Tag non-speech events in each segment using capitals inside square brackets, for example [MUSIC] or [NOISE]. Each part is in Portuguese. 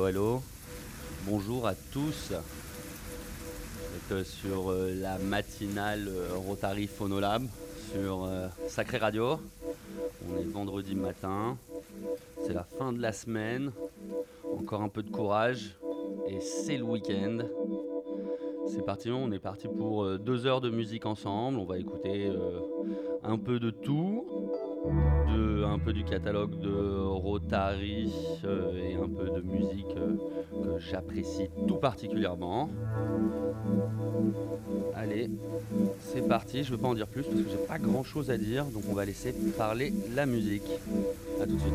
Hello, hello. Bonjour à tous. Vous êtes sur euh, la matinale euh, Rotary Phonolab sur euh, Sacré Radio. On est vendredi matin. C'est la fin de la semaine. Encore un peu de courage. Et c'est le week-end. C'est parti, on est parti pour deux heures de musique ensemble. On va écouter un peu de tout, un peu du catalogue de Rotary euh, et un peu de musique euh, que j'apprécie tout particulièrement. Allez, c'est parti. Je ne veux pas en dire plus parce que j'ai pas grand chose à dire, donc on va laisser parler la musique. A tout de suite.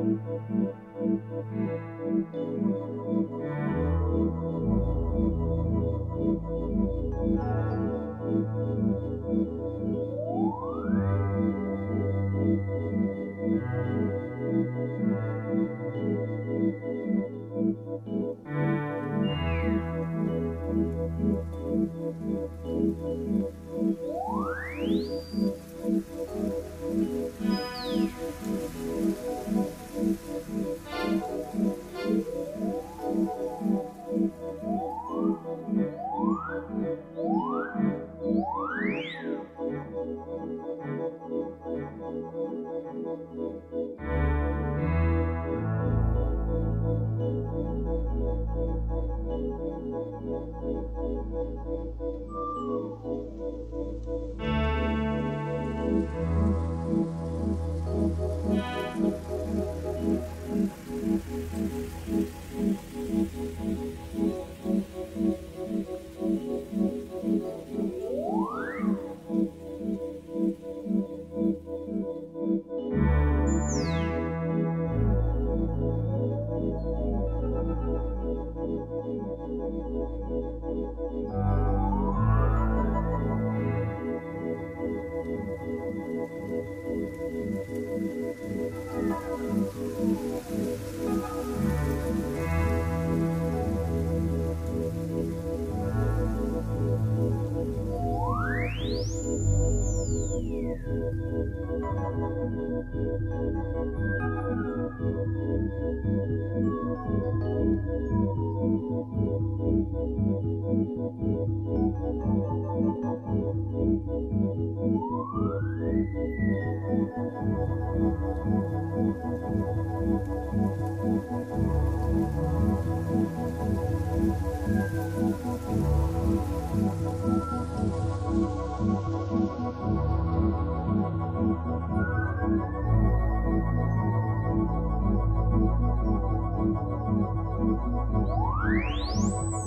Thank you.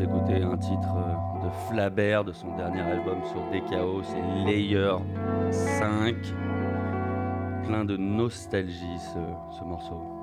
s'écouter un titre euh, de Flabert de son dernier album sur DKO, c'est Layer 5. Plein de nostalgie ce morceau.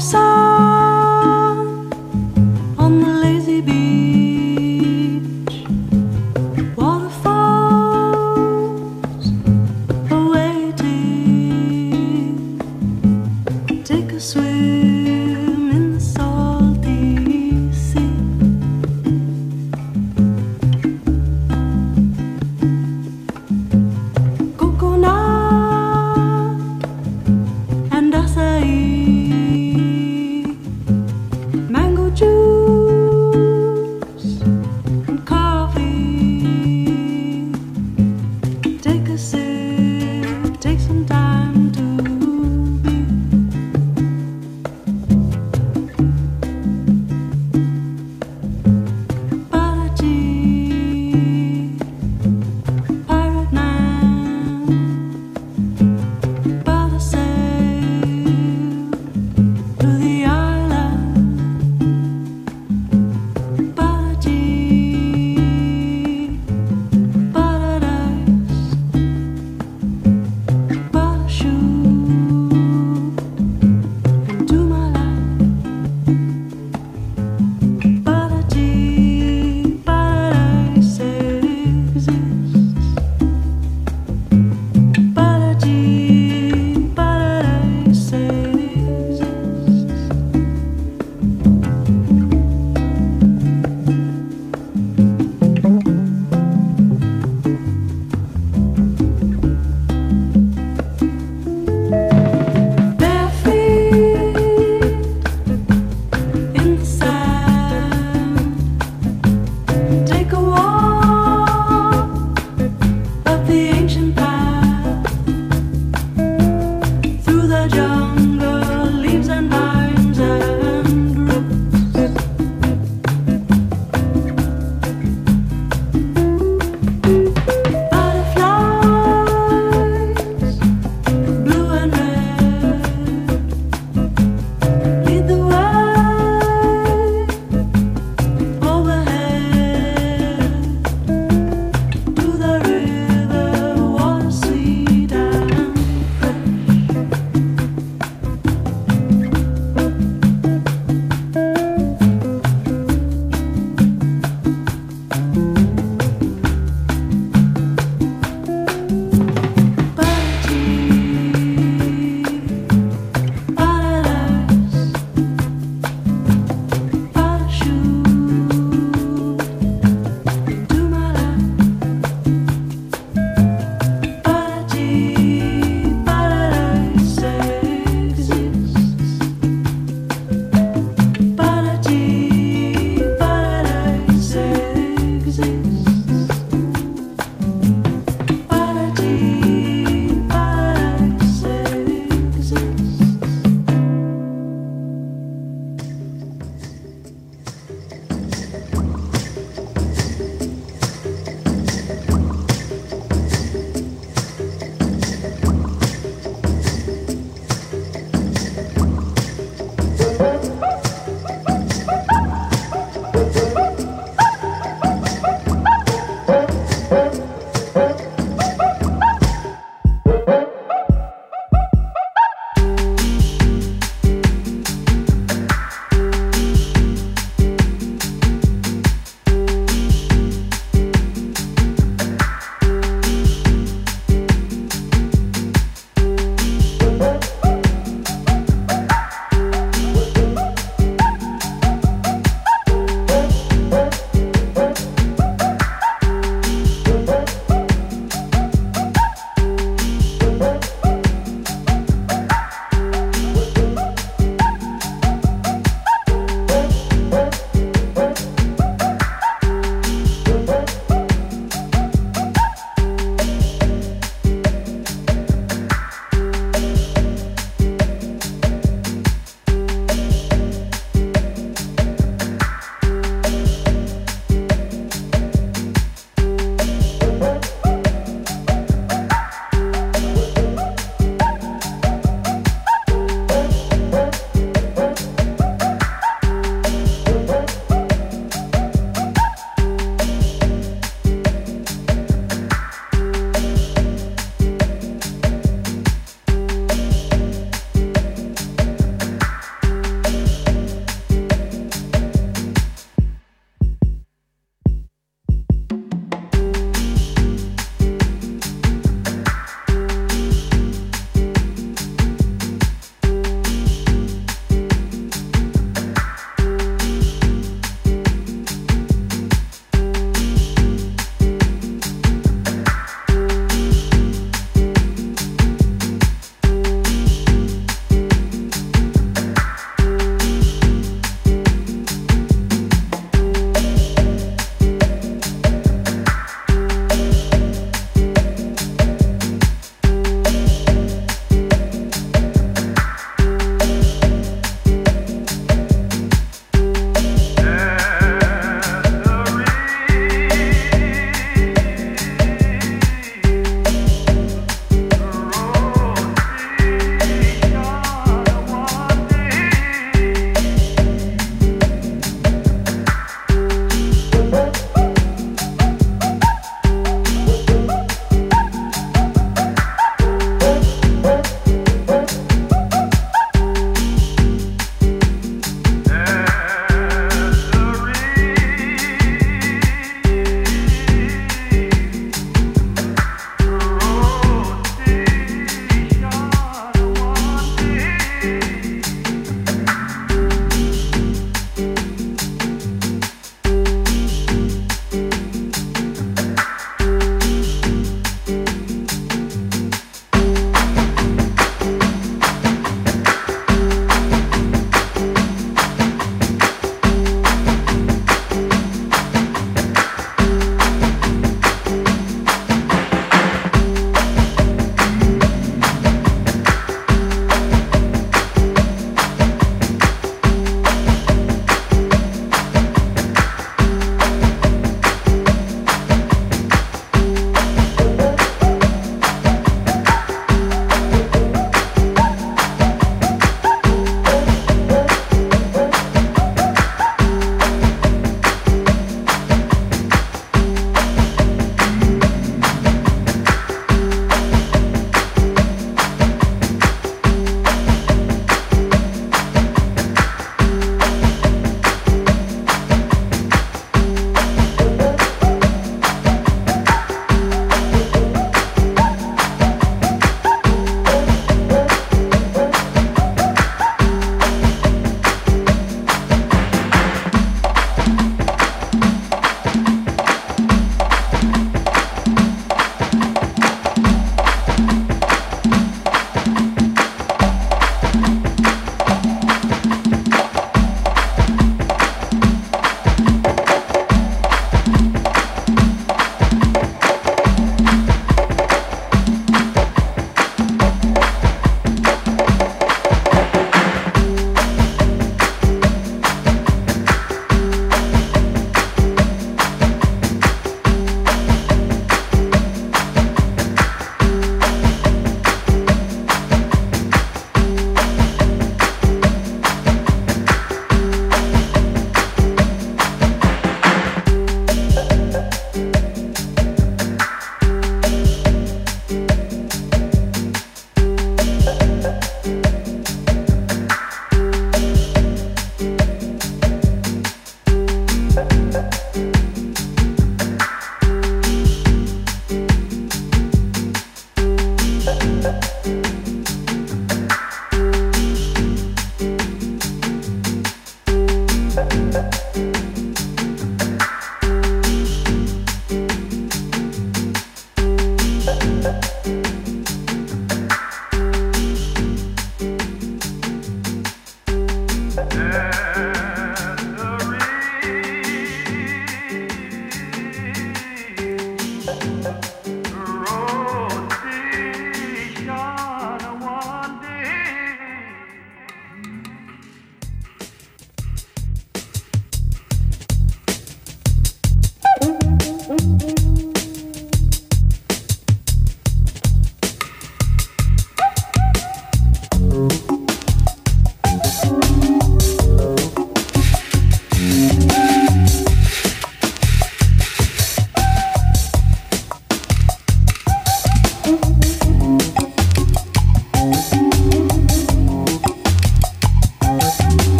song.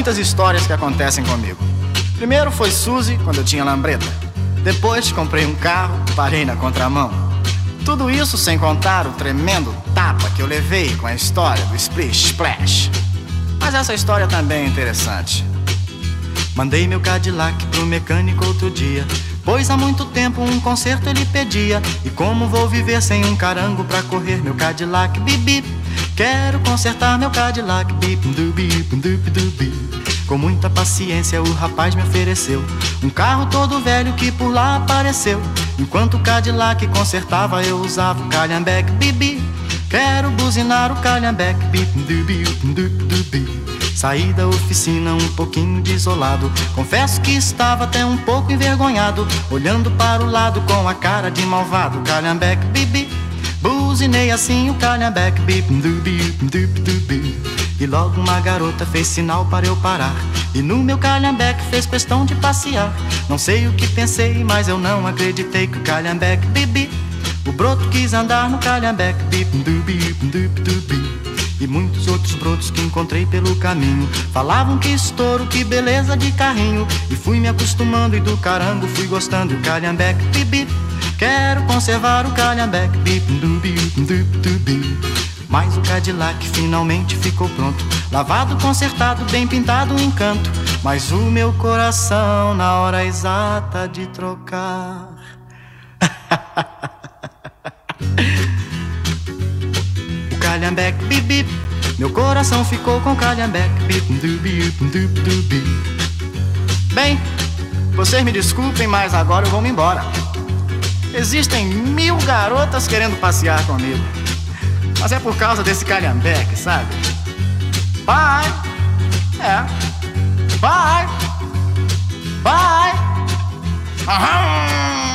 Muitas histórias que acontecem comigo. Primeiro foi Suzy, quando eu tinha lambreta. Depois comprei um carro, parei na contramão. Tudo isso sem contar o tremendo tapa que eu levei com a história do Splish Splash. Mas essa história também é interessante. Mandei meu Cadillac pro mecânico outro dia. Pois há muito tempo um conserto ele pedia. E como vou viver sem um carango pra correr meu Cadillac? Bibi, quero consertar meu Cadillac. Bip, dubi, dubi, dubi. Com muita paciência o rapaz me ofereceu um carro todo velho que por lá apareceu. Enquanto o Cadillac consertava, eu usava o calhambeque. Bibi, quero buzinar o calhambeque. Bip, dubi, dubi, dubi. Saí da oficina um pouquinho desolado. Confesso que estava até um pouco envergonhado. Olhando para o lado com a cara de malvado. Calhambeque, bibi. Buzinei assim o calhambeque, bip, dubi. E logo uma garota fez sinal para eu parar. E no meu calhambeque fez questão de passear. Não sei o que pensei, mas eu não acreditei que o calhambeque, bibi. O broto quis andar no calhambeque, bip, dubi. E muitos outros brotos que encontrei pelo caminho Falavam que estouro, que beleza de carrinho E fui me acostumando e do carango fui gostando O calhambeque, bibi Quero conservar o calhambeque, Mas o Cadillac finalmente ficou pronto Lavado, consertado, bem pintado, um encanto Mas o meu coração na hora exata de trocar [LAUGHS] calhambeque, bip bip. Meu coração ficou com calhambeque, bip. Bem, vocês me desculpem, mas agora eu vou me embora. Existem mil garotas querendo passear comigo. Mas é por causa desse calhambeque, sabe? Bye! É. Bye! Bye! Aham!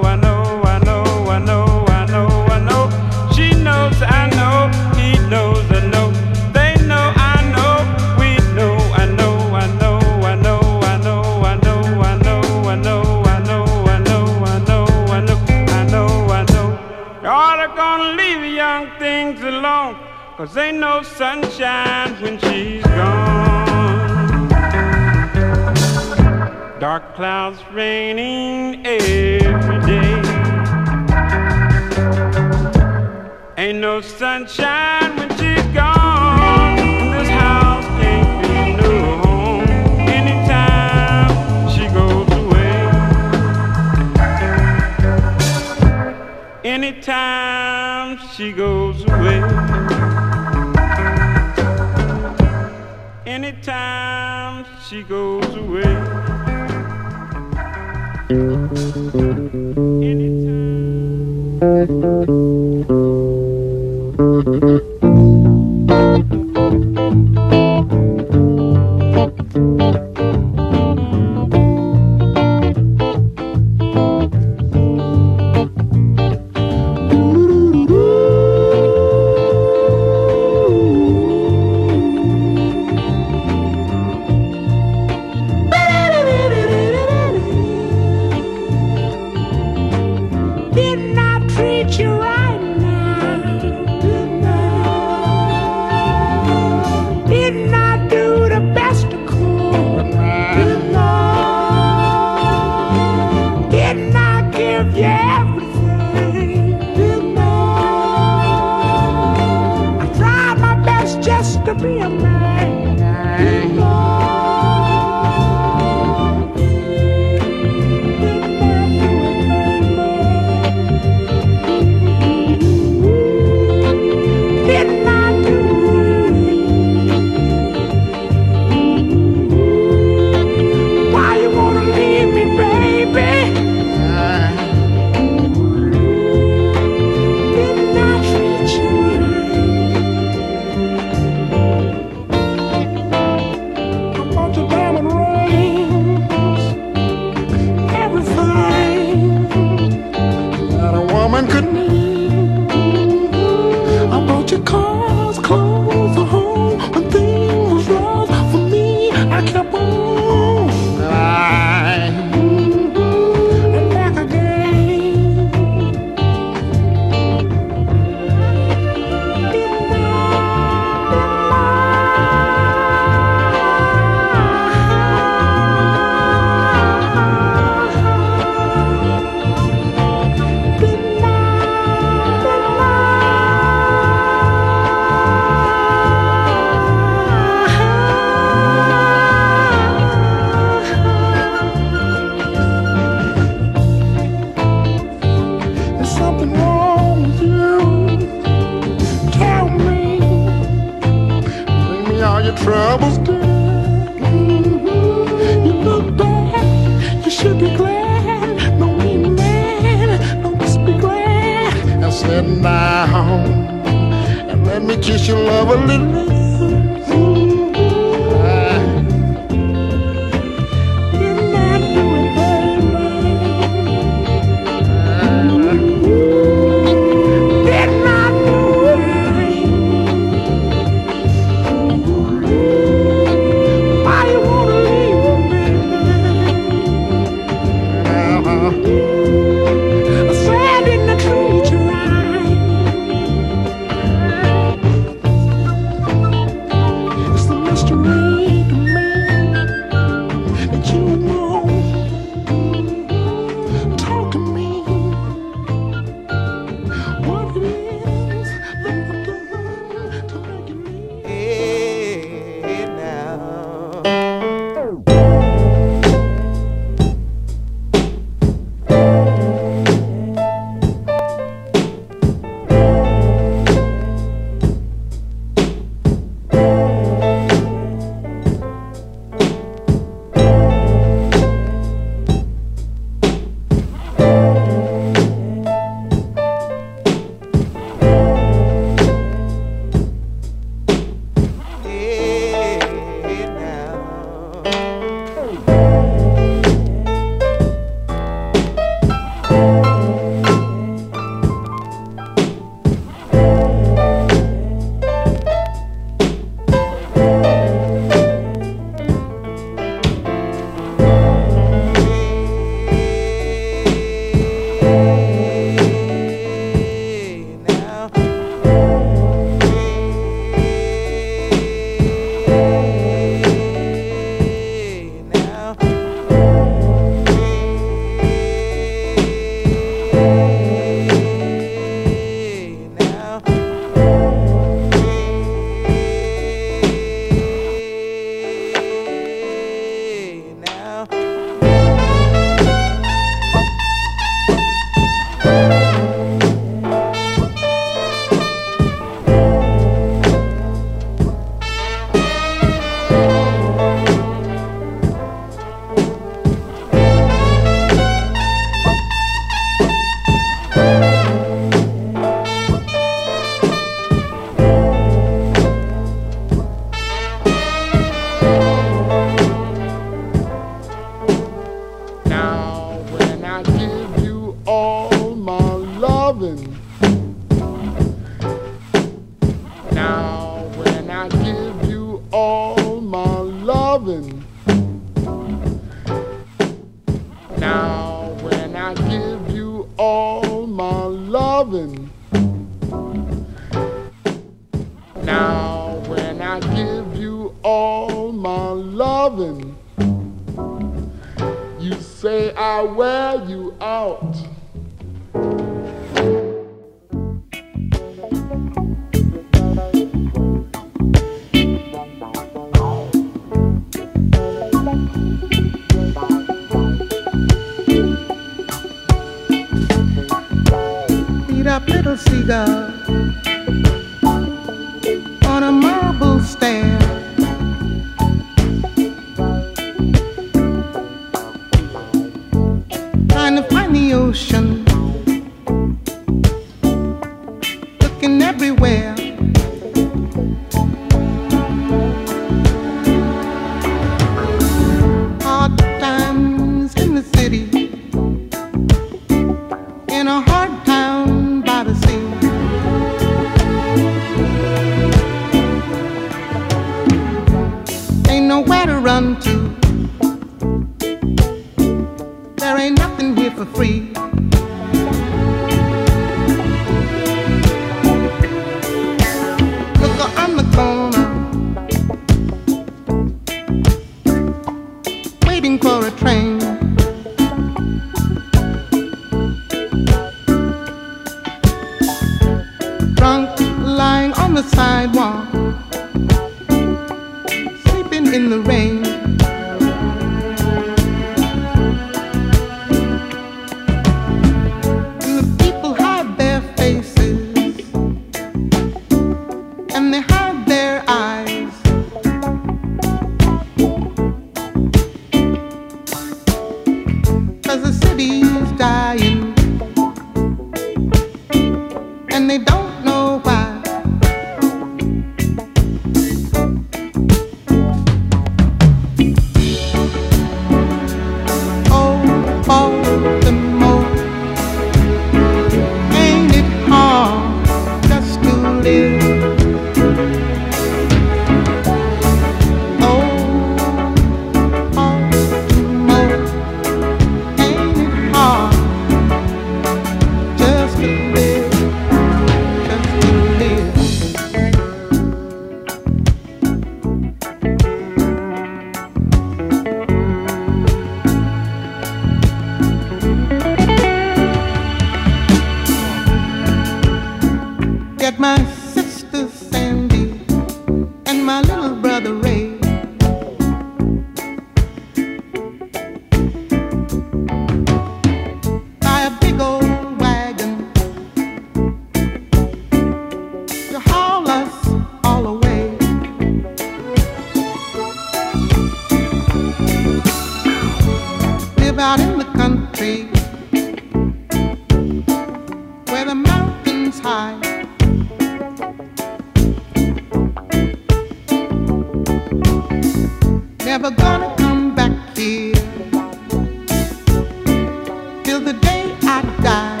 Day I die.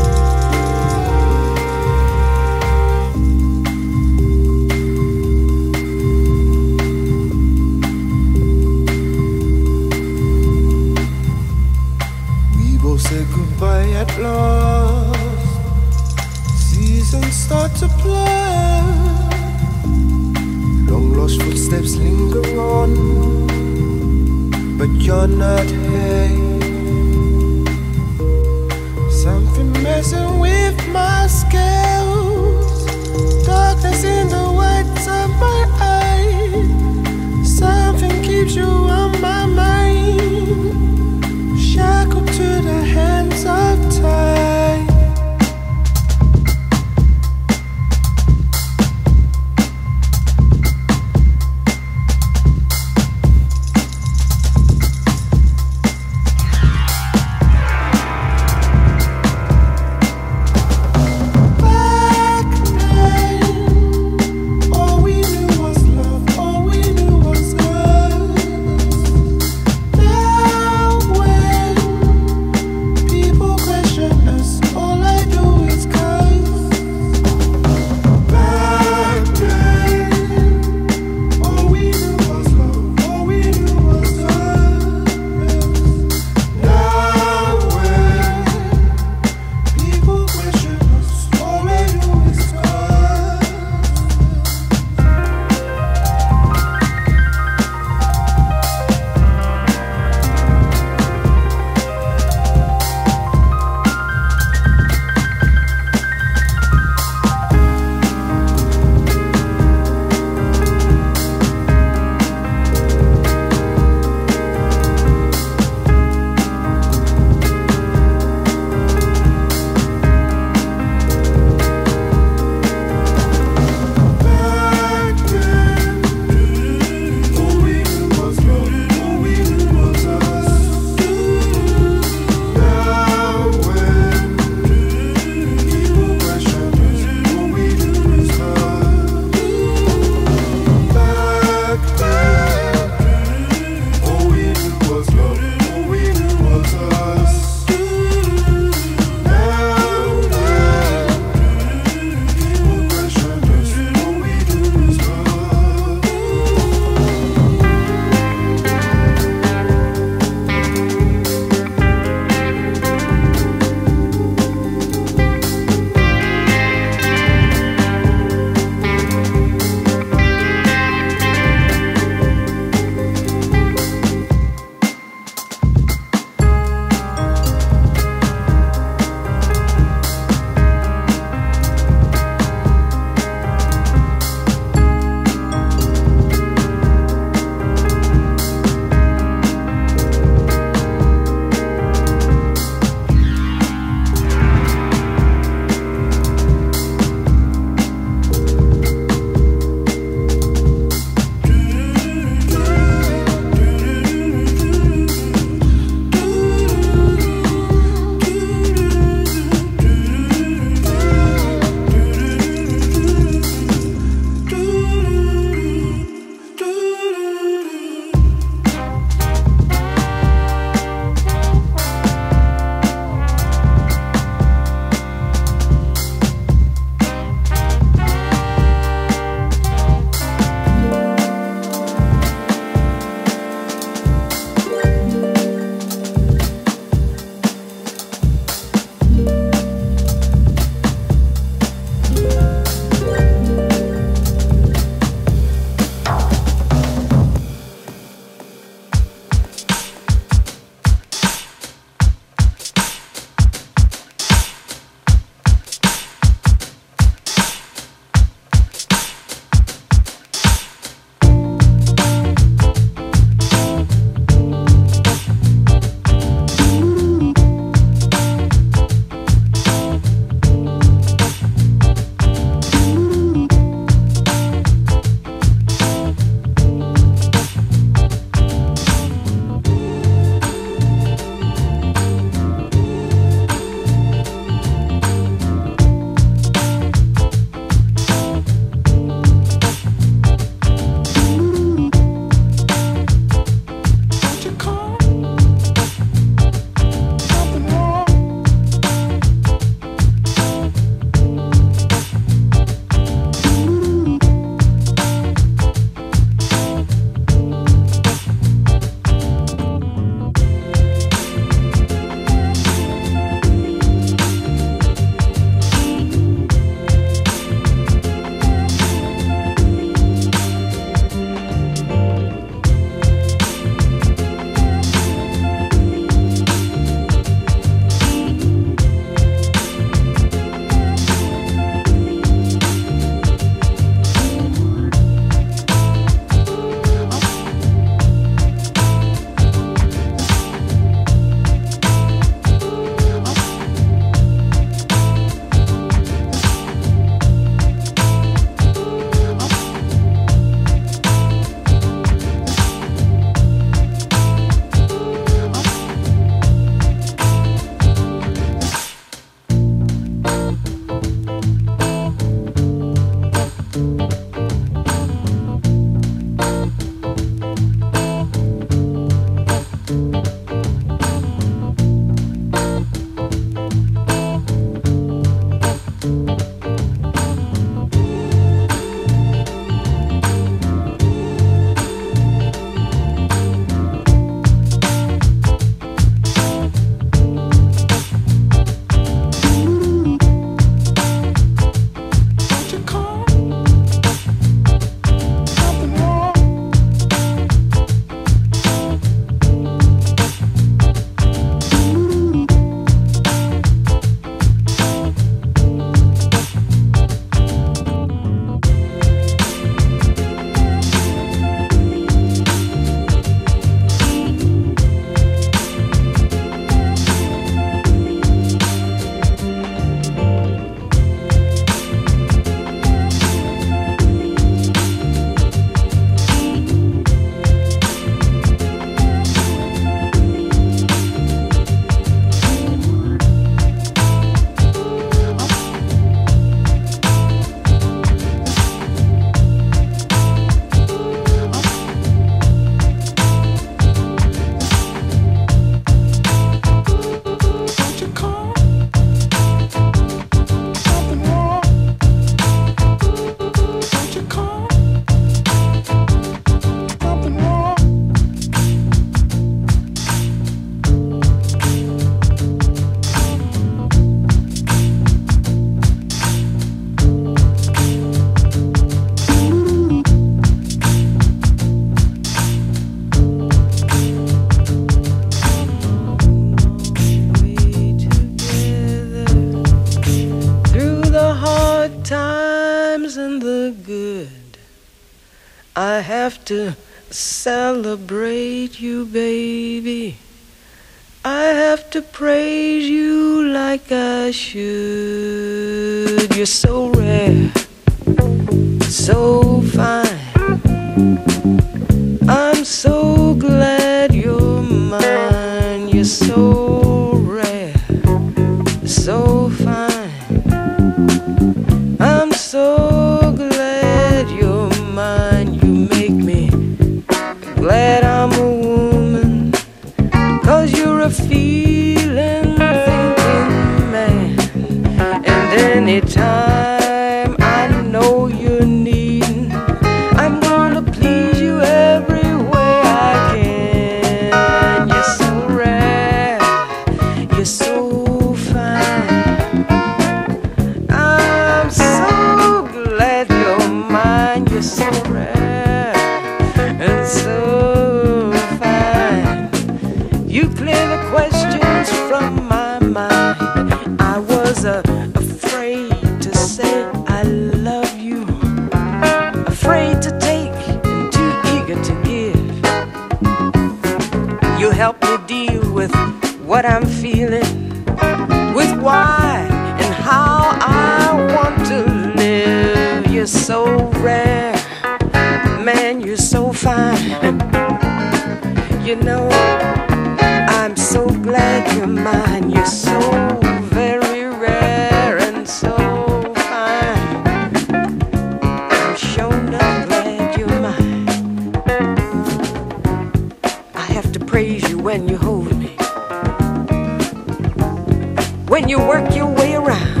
when you work your way around.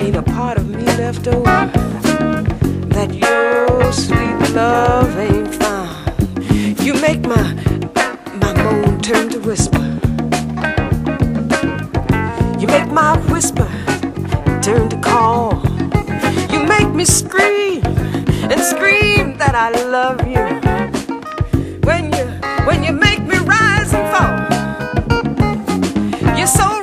Ain't a part of me left over that your sweet love ain't found. You make my my moan turn to whisper. You make my whisper turn to call. You make me scream and scream that I love you. When you when you make you're so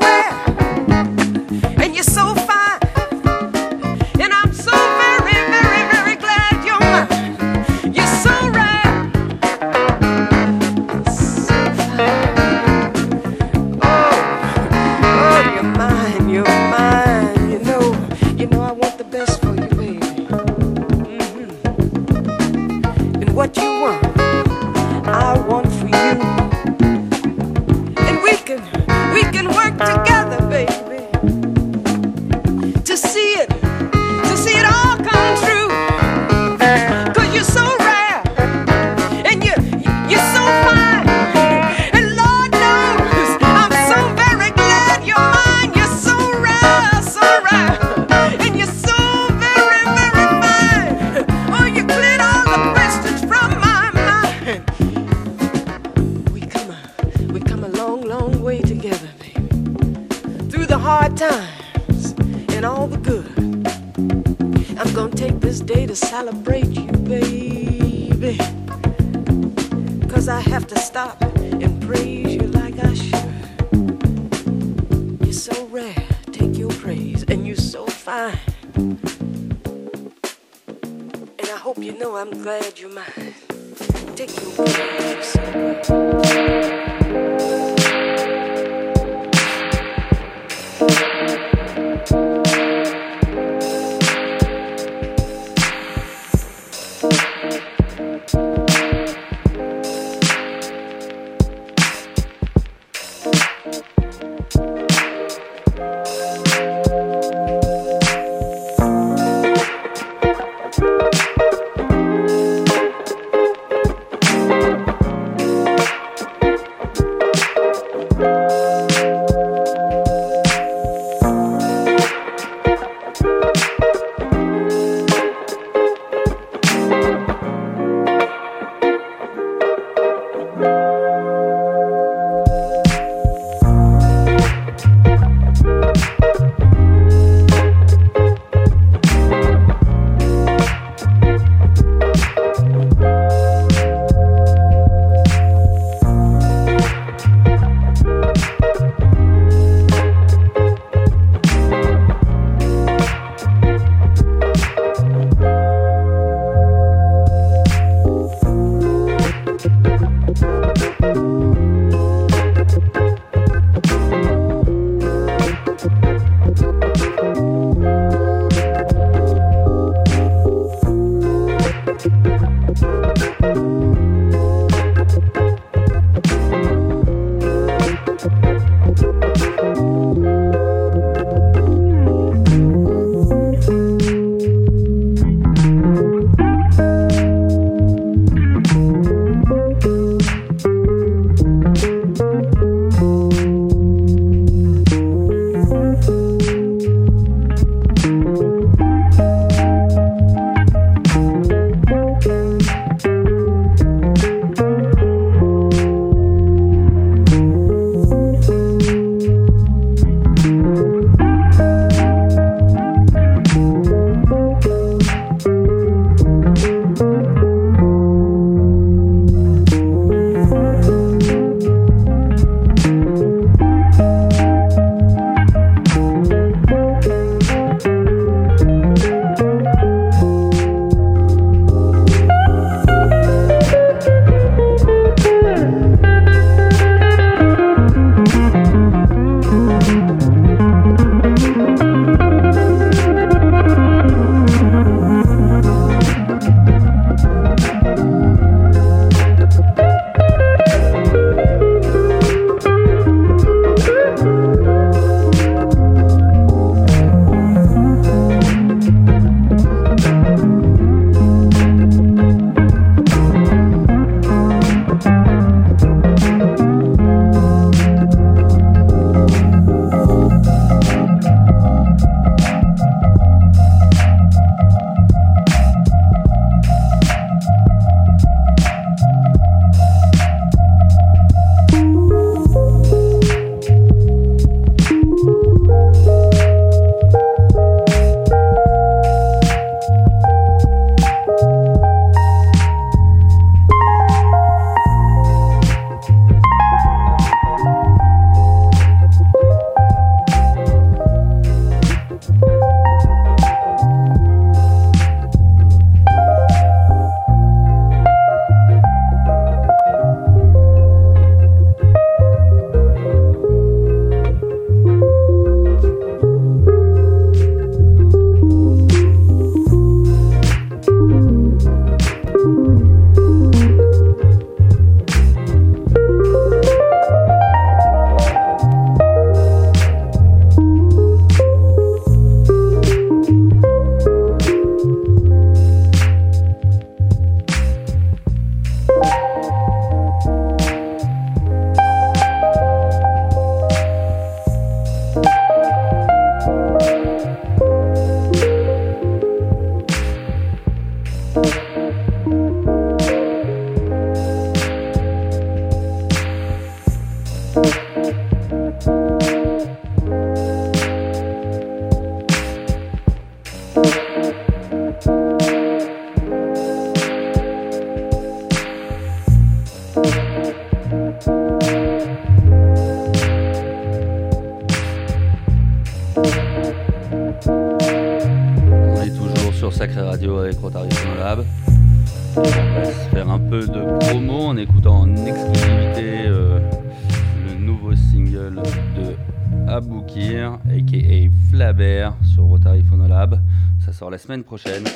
semaine prochaine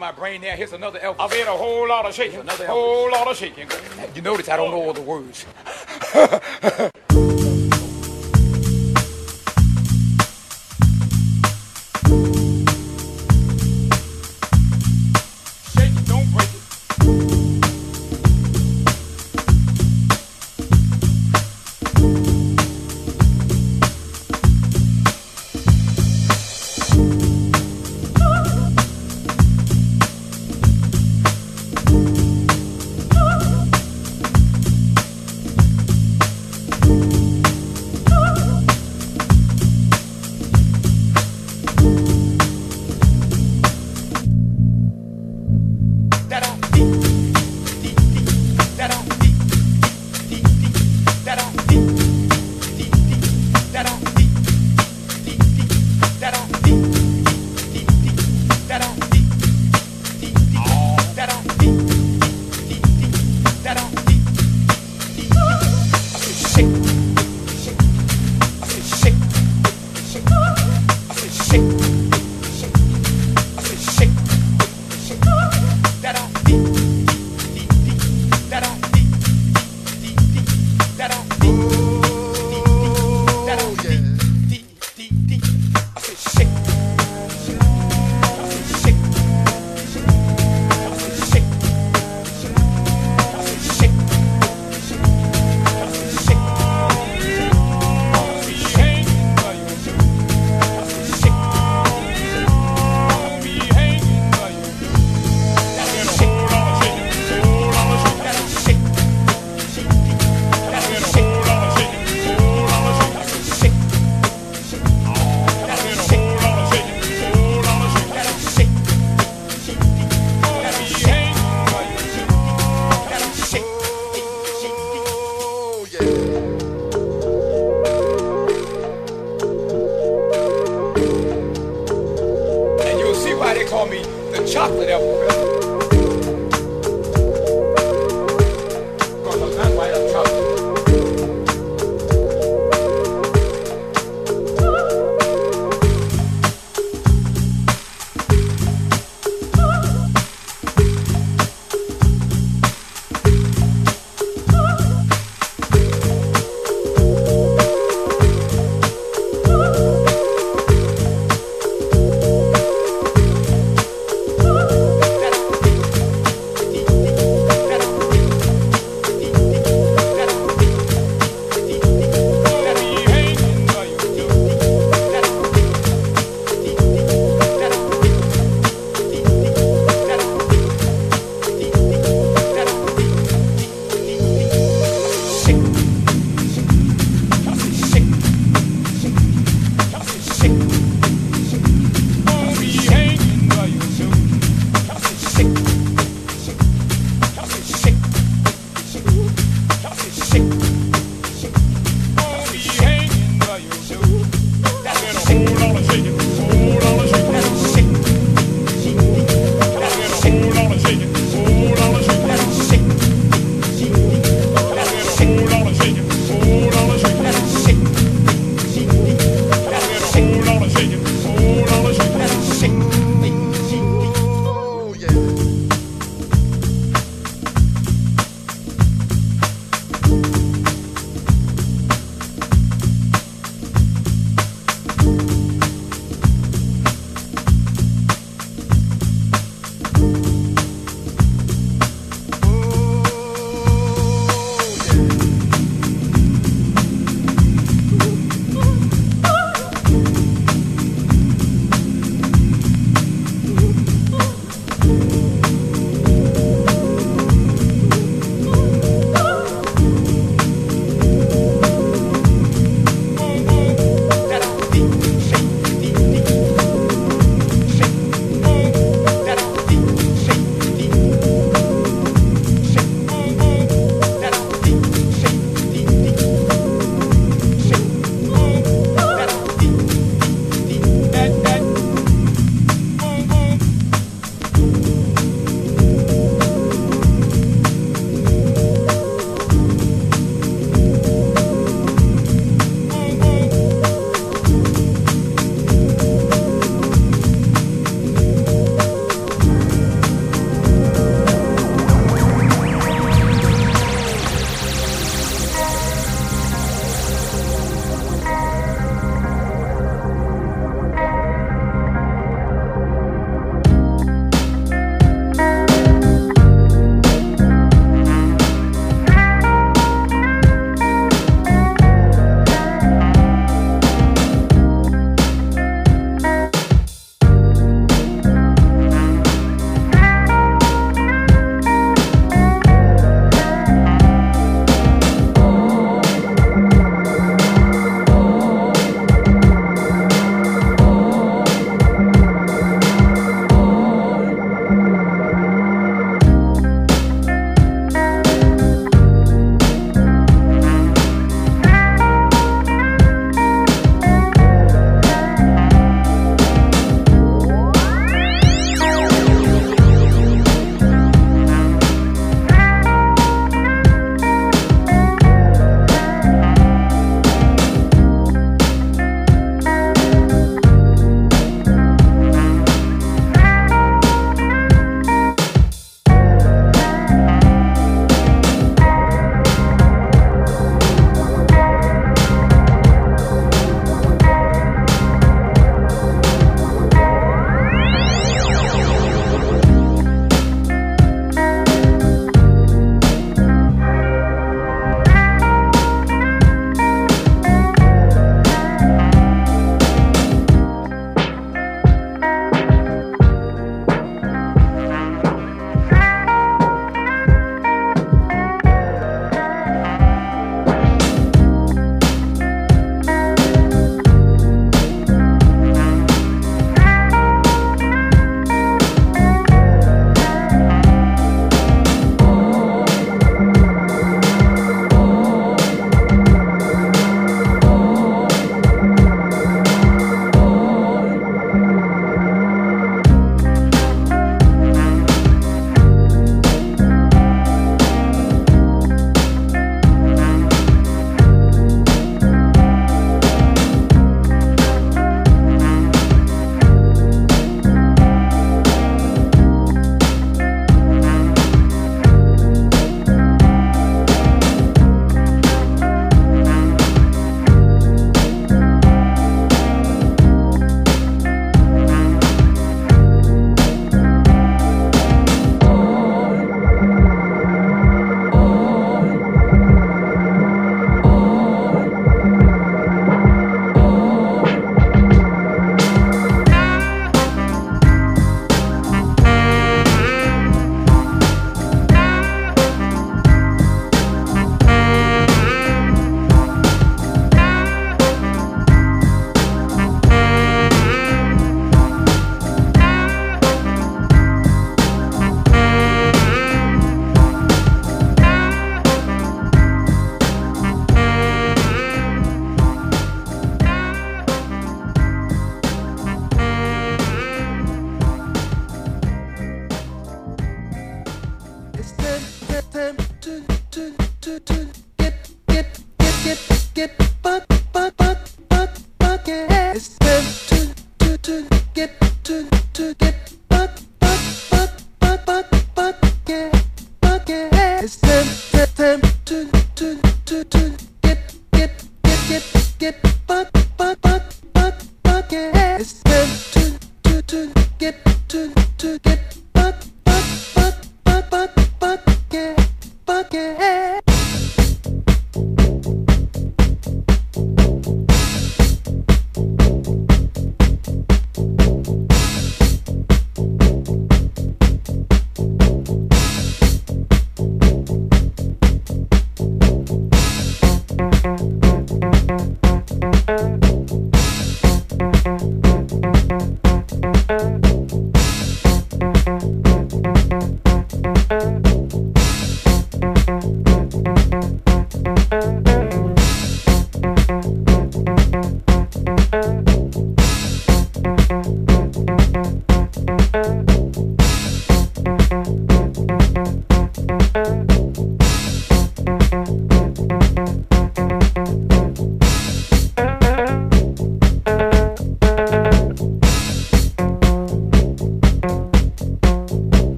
my brain there. Here's another Elvis. I've had a whole lot of shaking. Another whole lot of shaking. You notice I don't know all the words. [LAUGHS]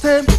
time,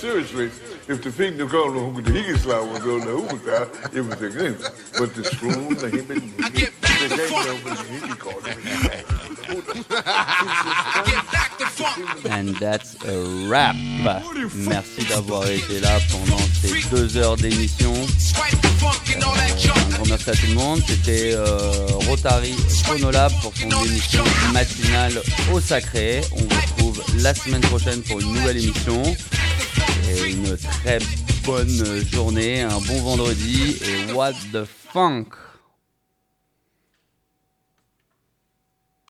seriously, if the thing the girl who the higeslaan was on the hookah, it was again. But the screw, the hip and the game over the higikon. And that's a wrap. Merci d'avoir été là pendant ces deux heures d'émission. Euh, un grand merci à tout le monde. C'était euh, Rotary Phonolab pour son émission matinale au sacré. On vous retrouve la semaine prochaine pour une nouvelle émission. Une très bonne journée, un bon vendredi et what the funk